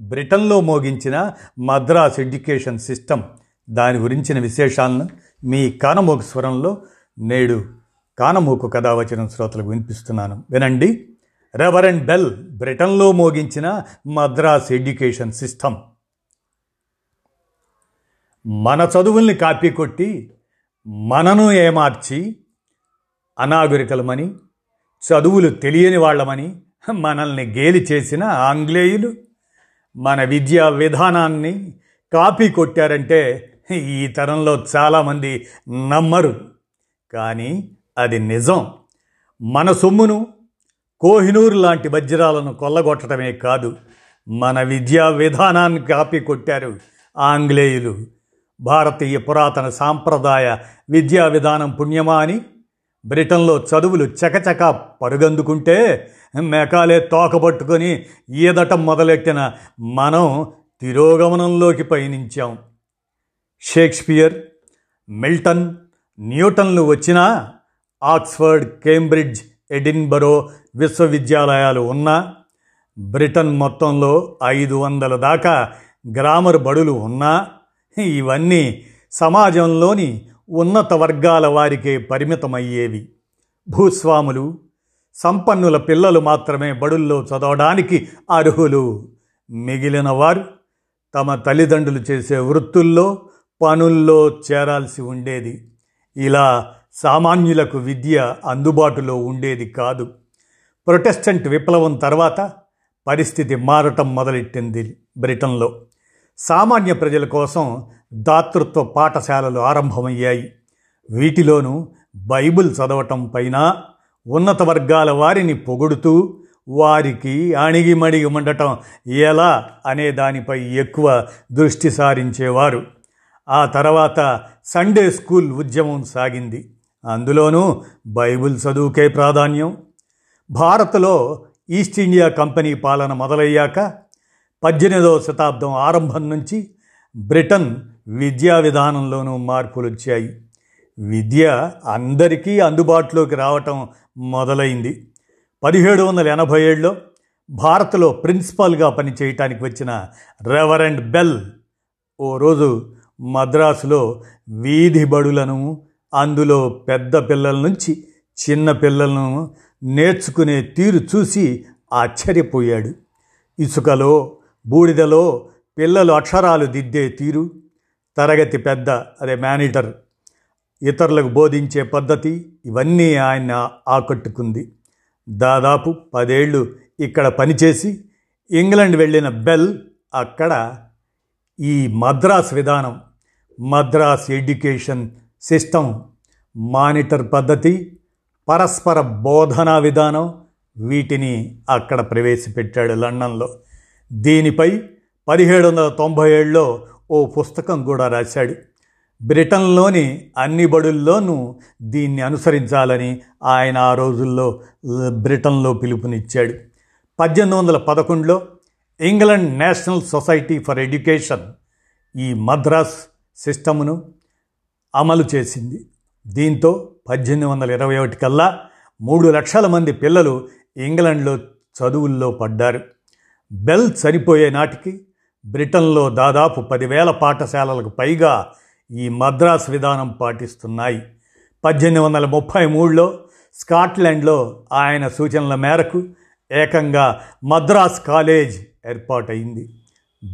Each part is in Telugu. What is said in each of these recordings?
బ్రిటన్లో మోగించిన మద్రాస్ ఎడ్యుకేషన్ సిస్టమ్ దాని గురించిన విశేషాలను మీ కానమోకు స్వరంలో నేడు కానమోకు కథావచనం శ్రోతలకు వినిపిస్తున్నాను. వినండి. రెవరెండ్ బెల్ బ్రిటన్లో మోగించిన మద్రాస్ ఎడ్యుకేషన్ సిస్టమ్. మన చదువుల్ని కాపీ కొట్టి మనను ఏమార్చి అనాగరికలమని చదువులు తెలియని వాళ్ళమని మనల్ని గేలి చేసిన ఆంగ్లేయులు మన విద్యా విధానాన్ని కాపీ కొట్టారంటే ఈ తరంలో చాలామంది నమ్మరు. కానీ అది నిజం. మన సొమ్మును కోహినూరు లాంటి వజ్రాలను కొల్లగొట్టడమే కాదు మన విద్యా విధానాన్ని కాపీ కొట్టారు ఆంగ్లేయులు. భారతీయ పురాతన సాంప్రదాయ విద్యా విధానం పుణ్యమా అని బ్రిటన్లో చదువులు చకచక పరుగందుకుంటే మెకాలే తోకబట్టుకొని ఈదటం మొదలెట్టిన మనం తిరోగమనంలోకి పయనించాం. షేక్స్పియర్ మిల్టన్ న్యూటన్లు వచ్చినా ఆక్స్ఫర్డ్ కేంబ్రిడ్జ్ ఎడిన్బరో విశ్వవిద్యాలయాలు ఉన్నా బ్రిటన్ మొత్తంలో ఐదు వందల దాకా గ్రామర్ బడులు ఉన్నా ఇవన్నీ సమాజంలోని ఉన్నత వర్గాల వారికే పరిమితమయ్యేవి. భూస్వాములు సంపన్నుల పిల్లలు మాత్రమే బడుల్లో చదవడానికి అర్హులు. మిగిలిన వారు తమ తల్లిదండ్రులు చేసే వృత్తుల్లో పనుల్లో చేరాల్సి ఉండేది. ఇలా సామాన్యులకు విద్య అందుబాటులో ఉండేది కాదు. ప్రొటెస్టెంట్ విప్లవం తర్వాత పరిస్థితి మారటం మొదలెట్టింది బ్రిటన్లో. సామాన్య ప్రజల కోసం దాతృత్వ పాఠశాలలు ఆరంభమయ్యాయి. వీటిలోనూ బైబిల్ చదవటం పైన ఉన్నత వర్గాల వారిని పొగుడుతూ వారికి అణిగిమణిగి ఉండటం ఎలా అనే దానిపై ఎక్కువ దృష్టి సారించేవారు. ఆ తర్వాత సండే స్కూల్ ఉద్యమం సాగింది. అందులోనూ బైబిల్ చదువుకే ప్రాధాన్యం. భారత్లో ఈస్ట్ ఇండియా కంపెనీ పాలన మొదలయ్యాక పద్దెనిమిదవ శతాబ్దం ఆరంభం నుంచి బ్రిటన్ విద్యా విధానంలోనూ మార్పులు వచ్చాయి. విద్య అందరికీ అందుబాటులోకి రావటం మొదలైంది. పదిహేడు వందల ఎనభై ఏడులో భారత్లో ప్రిన్సిపాల్గా పనిచేయటానికి వచ్చిన రెవరెండ్ బెల్ ఓ రోజు మద్రాసులో వీధి బడులను అందులో పెద్ద పిల్లల నుంచి చిన్న పిల్లలను నేర్చుకునే తీరు చూసి ఆశ్చర్యపోయాడు. ఇసుకలో బూడిదలో పిల్లలు అక్షరాలు దిద్దే తీరు తరగతి పెద్ద అదే మేనేజర్ ఇతరులకు బోధించే పద్ధతి ఇవన్నీ ఆయన ఆకట్టుకుంది. దాదాపు పదేళ్ళు ఇక్కడ పనిచేసి ఇంగ్లాండ్ వెళ్ళిన బెల్ అక్కడ ఈ మద్రాస్ విధానం మద్రాస్ ఎడ్యుకేషన్ సిస్టమ్ మానిటర్ పద్ధతి పరస్పర బోధనా విధానం వీటిని అక్కడ ప్రవేశపెట్టాడు లండన్లో. దీనిపై పదిహేడు వందల తొంభై ఏడులో ఓ పుస్తకం కూడా రాశాడు. బ్రిటన్లోని అన్ని బడుల్లోనూ దీన్ని అనుసరించాలని ఆయన ఆ రోజుల్లో బ్రిటన్లో పిలుపునిచ్చాడు. పద్దెనిమిది వందల పదకొండులో England National Society for Education ఈ మద్రాస్ సిస్టమ్ను అమలు చేసింది. దీంతో పద్దెనిమిది వందల ఇరవై ఒకటి కల్లా మూడు లక్షల మంది పిల్లలు ఇంగ్లాండ్లో చదువుల్లో పడ్డారు. బెల్ చనిపోయే నాటికి బ్రిటన్లో దాదాపు పదివేల పాఠశాలలకు పైగా ఈ మద్రాస్ విధానం పాటిస్తున్నాయి. పద్దెనిమిది వందల ముప్పై మూడులో స్కాట్లాండ్లో ఆయన సూచనల మేరకు ఏకంగా మద్రాస్ కాలేజ్ ఏర్పాటైంది.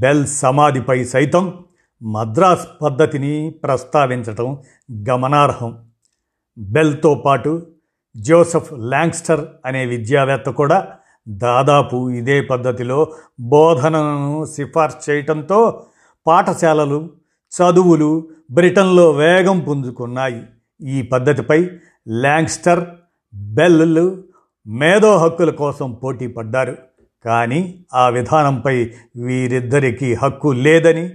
బెల్ సమాధిపై సైతం మద్రాస్ పద్ధతిని ప్రస్తావించటం గమనార్హం. బెల్తో పాటు జోసెఫ్ ల్యాంగ్స్టర్ అనే విద్యావేత్త కూడా దాదాపు ఇదే పద్ధతిలో బోధనను సిఫార్సు చేయటంతో పాఠశాలలు చదువులు బ్రిటన్లో వేగం పుంజుకున్నాయి. ఈ పద్ధతిపై ల్యాంగ్స్టర్ బెల్లు మేధో హక్కుల కోసం పోటీ పడ్డారు. కానీ ఆ విధానంపై వీరిద్దరికీ హక్కు లేదని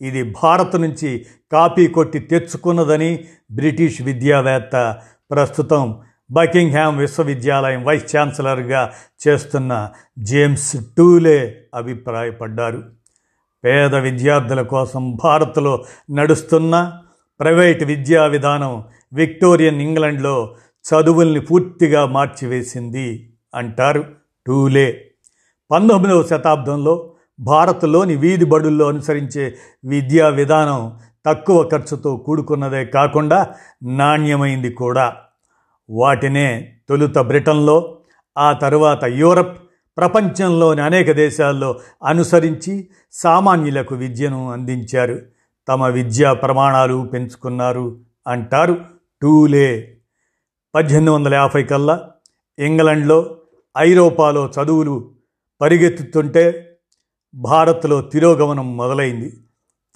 ఇది భారత్ నుంచి కాపీ కొట్టి తెచ్చుకున్నదని బ్రిటిష్ విద్యావేత్త ప్రస్తుతం బకింగ్హామ్ విశ్వవిద్యాలయం వైస్ ఛాన్సలర్గా చేస్తున్న జేమ్స్ టూలే అభిప్రాయపడ్డారు. పేద విద్యార్థుల కోసం భారత్లో నడుస్తున్న ప్రైవేట్ విద్యా విధానం విక్టోరియన్ ఇంగ్లండ్లో చదువుల్ని పూర్తిగా మార్చివేసింది అంటారు టూలే. పంతొమ్మిదవ శతాబ్దంలో భారత్లోని వీధి బడుల్లో అనుసరించే విద్యా విధానం తక్కువ ఖర్చుతో కూడుకున్నదే కాకుండా నాణ్యమైంది కూడా. వాటినే తొలుత బ్రిటన్లో ఆ తరువాత యూరప్ ప్రపంచంలోని అనేక దేశాల్లో అనుసరించి సామాన్యులకు విద్యను అందించారు. తమ విద్యా ప్రమాణాలు పెంచుకున్నారు అంటారు టూలే. పద్దెనిమిది వందల యాభై కల్లా ఇంగ్లండ్లో ఐరోపాలో చదువులు పరిగెత్తుతుంటే భారత్లో తిరోగమనం మొదలైంది.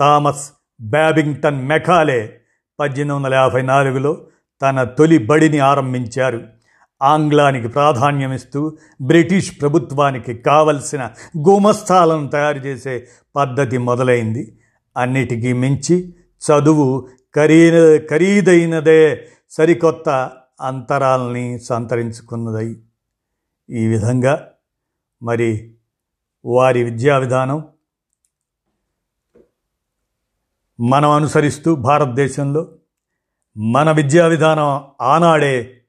థామస్ బ్యాబింగ్టన్ మెకాలే పద్దెనిమిది వందల యాభై నాలుగులో తన తొలి బడిని ఆరంభించారు. ఆంగ్లానికి ప్రాధాన్యమిస్తూ బ్రిటిష్ ప్రభుత్వానికి కావలసిన గుమస్థాలను తయారు చేసే పద్ధతి మొదలైంది. అన్నిటికీ మించి చదువు ఖరీద ఖరీదైనదే సరికొత్త అంతరాలని సంతరించుకున్నదై. ఈ విధంగా మరి వారి విద్యా విధానం మనం అనుసరిస్తూ భారతదేశంలో మన విద్యా విధానం ఆనాడే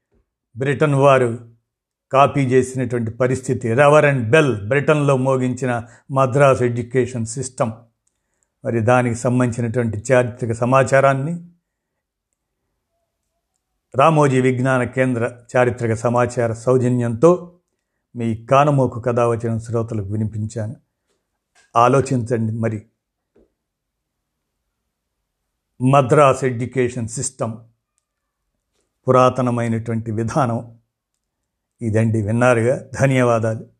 బ్రిటన్ వారు కాపీ చేసినటువంటి పరిస్థితి. రెవరెండ్ అండ్ బెల్ బ్రిటన్లో మోగించిన మద్రాస్ ఎడ్యుకేషన్ సిస్టమ్. మరి దానికి సంబంధించినటువంటి చారిత్రక సమాచారాన్ని రామోజీ విజ్ఞాన కేంద్ర చారిత్రక సమాచార సౌజన్యంతో మీ కానమోకు కథ వచ్చిన శ్రోతలకు వినిపించాను. ఆలోచించండి మరి. మద్రాస్ ఎడ్యుకేషన్ సిస్టమ్ పురాతనమైనటువంటి విధానం. ఇదండి విన్నారుగా. ధన్యవాదాలు.